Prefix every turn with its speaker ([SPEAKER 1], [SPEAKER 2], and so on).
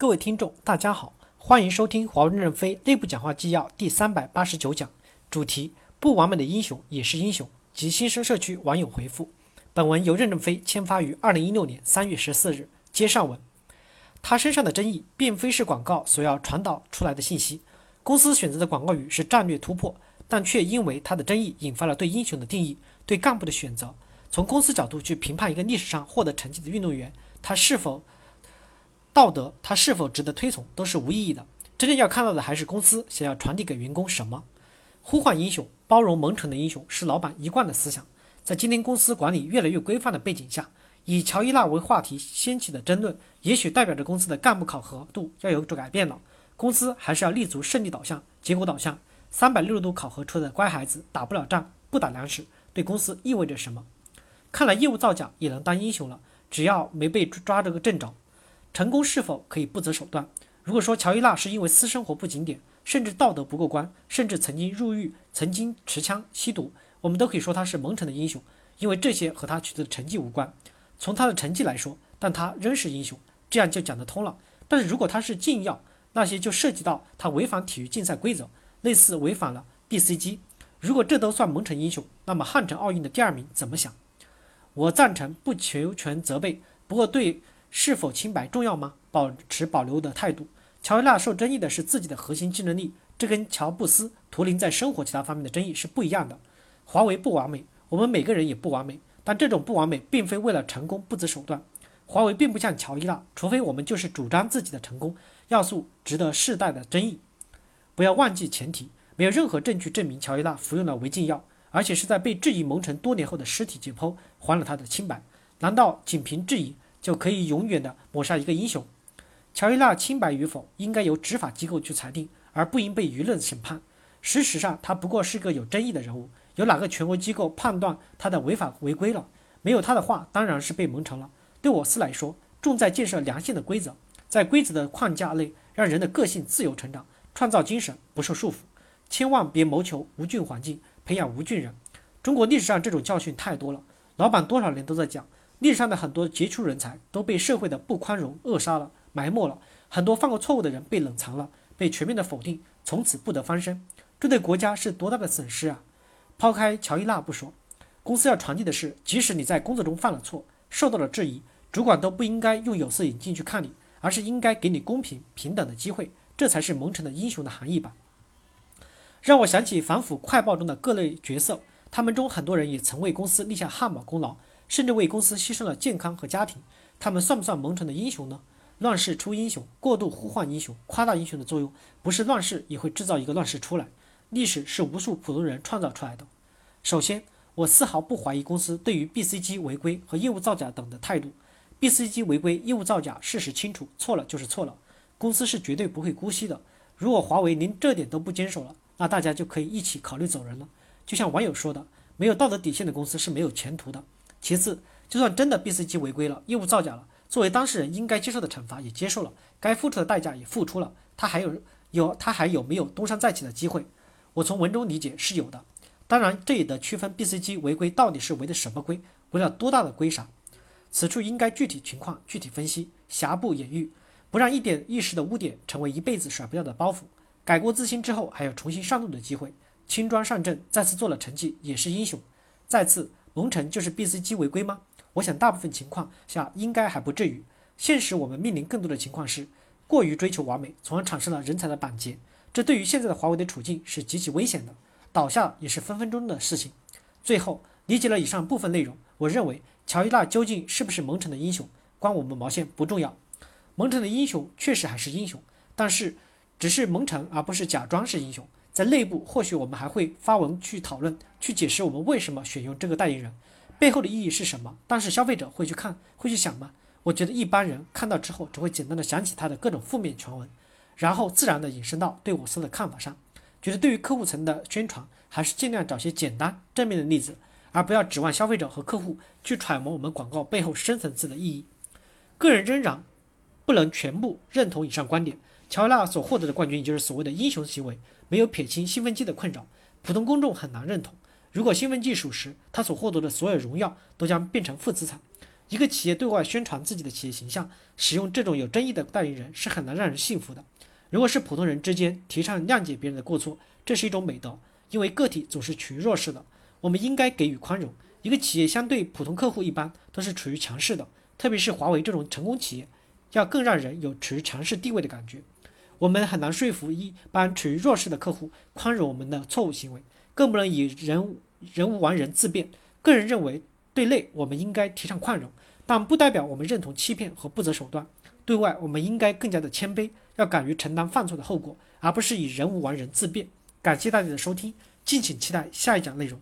[SPEAKER 1] 各位听众，大家好，欢迎收听华为任正非内部讲话纪要第三百八十九讲，主题：不完美的英雄也是英雄。及新生社区网友回复，本文由任正非签发于二零一六年三月十四日。接上文，他身上的争议并非是广告所要传导出来的信息，公司选择的广告语是战略突破，但却因为他的争议引发了对英雄的定义，对干部的选择。从公司角度去评判一个历史上获得成绩的运动员，他是否。道德，他是否值得推崇，都是无意义的。真正要看到的还是公司想要传递给员工什么。呼唤英雄、包容蒙尘的英雄是老板一贯的思想。在今天公司管理越来越规范的背景下，以乔伊娜为话题掀起的争论，也许代表着公司的干部考核度要有改变了。公司还是要立足胜利导向、结果导向。三百六十度考核出的乖孩子打不了仗、不打粮食，对公司意味着什么？看来业务造假也能当英雄了，只要没被抓这个正着。成功是否可以不择手段？如果说乔伊娜是因为私生活不检点，甚至道德不过关，甚至曾经入狱、曾经持枪吸毒，我们都可以说他是蒙尘的英雄，因为这些和他取得的成绩无关。从他的成绩来说，但他仍是英雄，这样就讲得通了。但是如果他是禁药，那些就涉及到他违反体育竞赛规则，类似违反了 BCG。如果这都算蒙尘英雄，那么汉城奥运的第二名怎么想？我赞成不求全责备，不过对。是否清白重要吗？保持保留的态度。乔伊娜受争议的是自己的核心竞争力，这跟乔布斯、图灵在生活其他方面的争议是不一样的。华为不完美，我们每个人也不完美，但这种不完美并非为了成功不择手段。华为并不像乔伊娜，除非我们就是主张自己的成功要素值得世代的争议。不要忘记前提，没有任何证据证明乔伊娜服用了违禁药，而且是在被质疑蒙尘多年后的尸体解剖还了他的清白。难道仅凭质疑？就可以永远的抹杀一个英雄，乔伊娜清白与否应该由执法机构去裁定，而不应被舆论审判。事实上，他不过是个有争议的人物，有哪个权威机构判断他的违法违规了？没有他的话，当然是被蒙尘了。对我司来说，重在建设良性的规则，在规则的框架内，让人的个性自由成长，创造精神不受束缚。千万别谋求无菌环境，培养无菌人。中国历史上这种教训太多了，老板多少年都在讲。历史上的很多杰出人才都被社会的不宽容扼杀了、埋没了，很多犯过错误的人被冷藏了、被全面的否定，从此不得翻身，这对国家是多大的损失啊！抛开乔伊娜不说，公司要传递的是，即使你在工作中犯了错，受到了质疑，主管都不应该用有色眼镜去看你，而是应该给你公平平等的机会，这才是蒙尘的英雄的含义吧。让我想起反腐快报中的各类角色，他们中很多人也曾为公司立下汗马功劳。甚至为公司牺牲了健康和家庭，他们算不算蒙尘的英雄呢？乱世出英雄，过度呼唤英雄、夸大英雄的作用，不是乱世也会制造一个乱世出来。历史是无数普通人创造出来的。首先，我丝毫不怀疑公司对于 BCG 违规和业务造假等的态度。BCG 违规、业务造假，事实清楚，错了就是错了，公司是绝对不会姑息的。如果华为连这点都不坚守了，那大家就可以一起考虑走人了。就像网友说的，没有道德底线的公司是没有前途的。其次，就算真的 BCG 违规了，业务造假了，作为当事人应该接受的惩罚也接受了，该付出的代价也付出了，他还有有他还有没有东山再起的机会？我从文中理解是有的。当然，这也得区分 BCG 违规到底是违的什么规，违了多大的规啥？此处应该具体情况具体分析，瑕不掩瑜，不让一点一时的污点成为一辈子甩不掉的包袱。改过自新之后，还有重新上路的机会，轻装上阵，再次做了成绩也是英雄。再次。蒙尘就是 BCG 违规吗？我想大部分情况下应该还不至于。现实我们面临更多的情况是过于追求完美，从而产生了人才的板结，这对于现在的华为的处境是极其危险的，倒下也是分分钟的事情。最后理解了以上部分内容，我认为乔伊娜究竟是不是蒙尘的英雄，关我们毛线不重要。蒙尘的英雄确实还是英雄，但是只是蒙尘，而不是假装是英雄。在内部，或许我们还会发文去讨论，去解释我们为什么选用这个代言人，背后的意义是什么。但是消费者会去看，会去想吗？我觉得一般人看到之后，只会简单的想起他的各种负面传闻，然后自然的引申到对我司的看法上。觉得对于客户层的宣传，还是尽量找些简单正面的例子，而不要指望消费者和客户去揣摩我们广告背后深层次的意义。个人仍然不能全部认同以上观点。乔纳所获得的冠军，就是所谓的英雄行为，没有撇清兴奋剂的困扰，普通公众很难认同。如果兴奋剂属实，他所获得的所有荣耀都将变成负资产。一个企业对外宣传自己的企业形象，使用这种有争议的代言人是很难让人信服的。如果是普通人之间提倡谅解别人的过错，这是一种美德，因为个体总是处于弱势的，我们应该给予宽容。一个企业相对普通客户一般都是处于强势的，特别是华为这种成功企业，要更让人有处于强势地位的感觉。我们很难说服一般处于弱势的客户宽容我们的错误行为，更不能以人人无完人自辩。个人认为，对内我们应该提倡宽容，但不代表我们认同欺骗和不择手段。对外，我们应该更加的谦卑，要敢于承担犯错的后果，而不是以人无完人自辩。感谢大家的收听，敬请期待下一讲内容。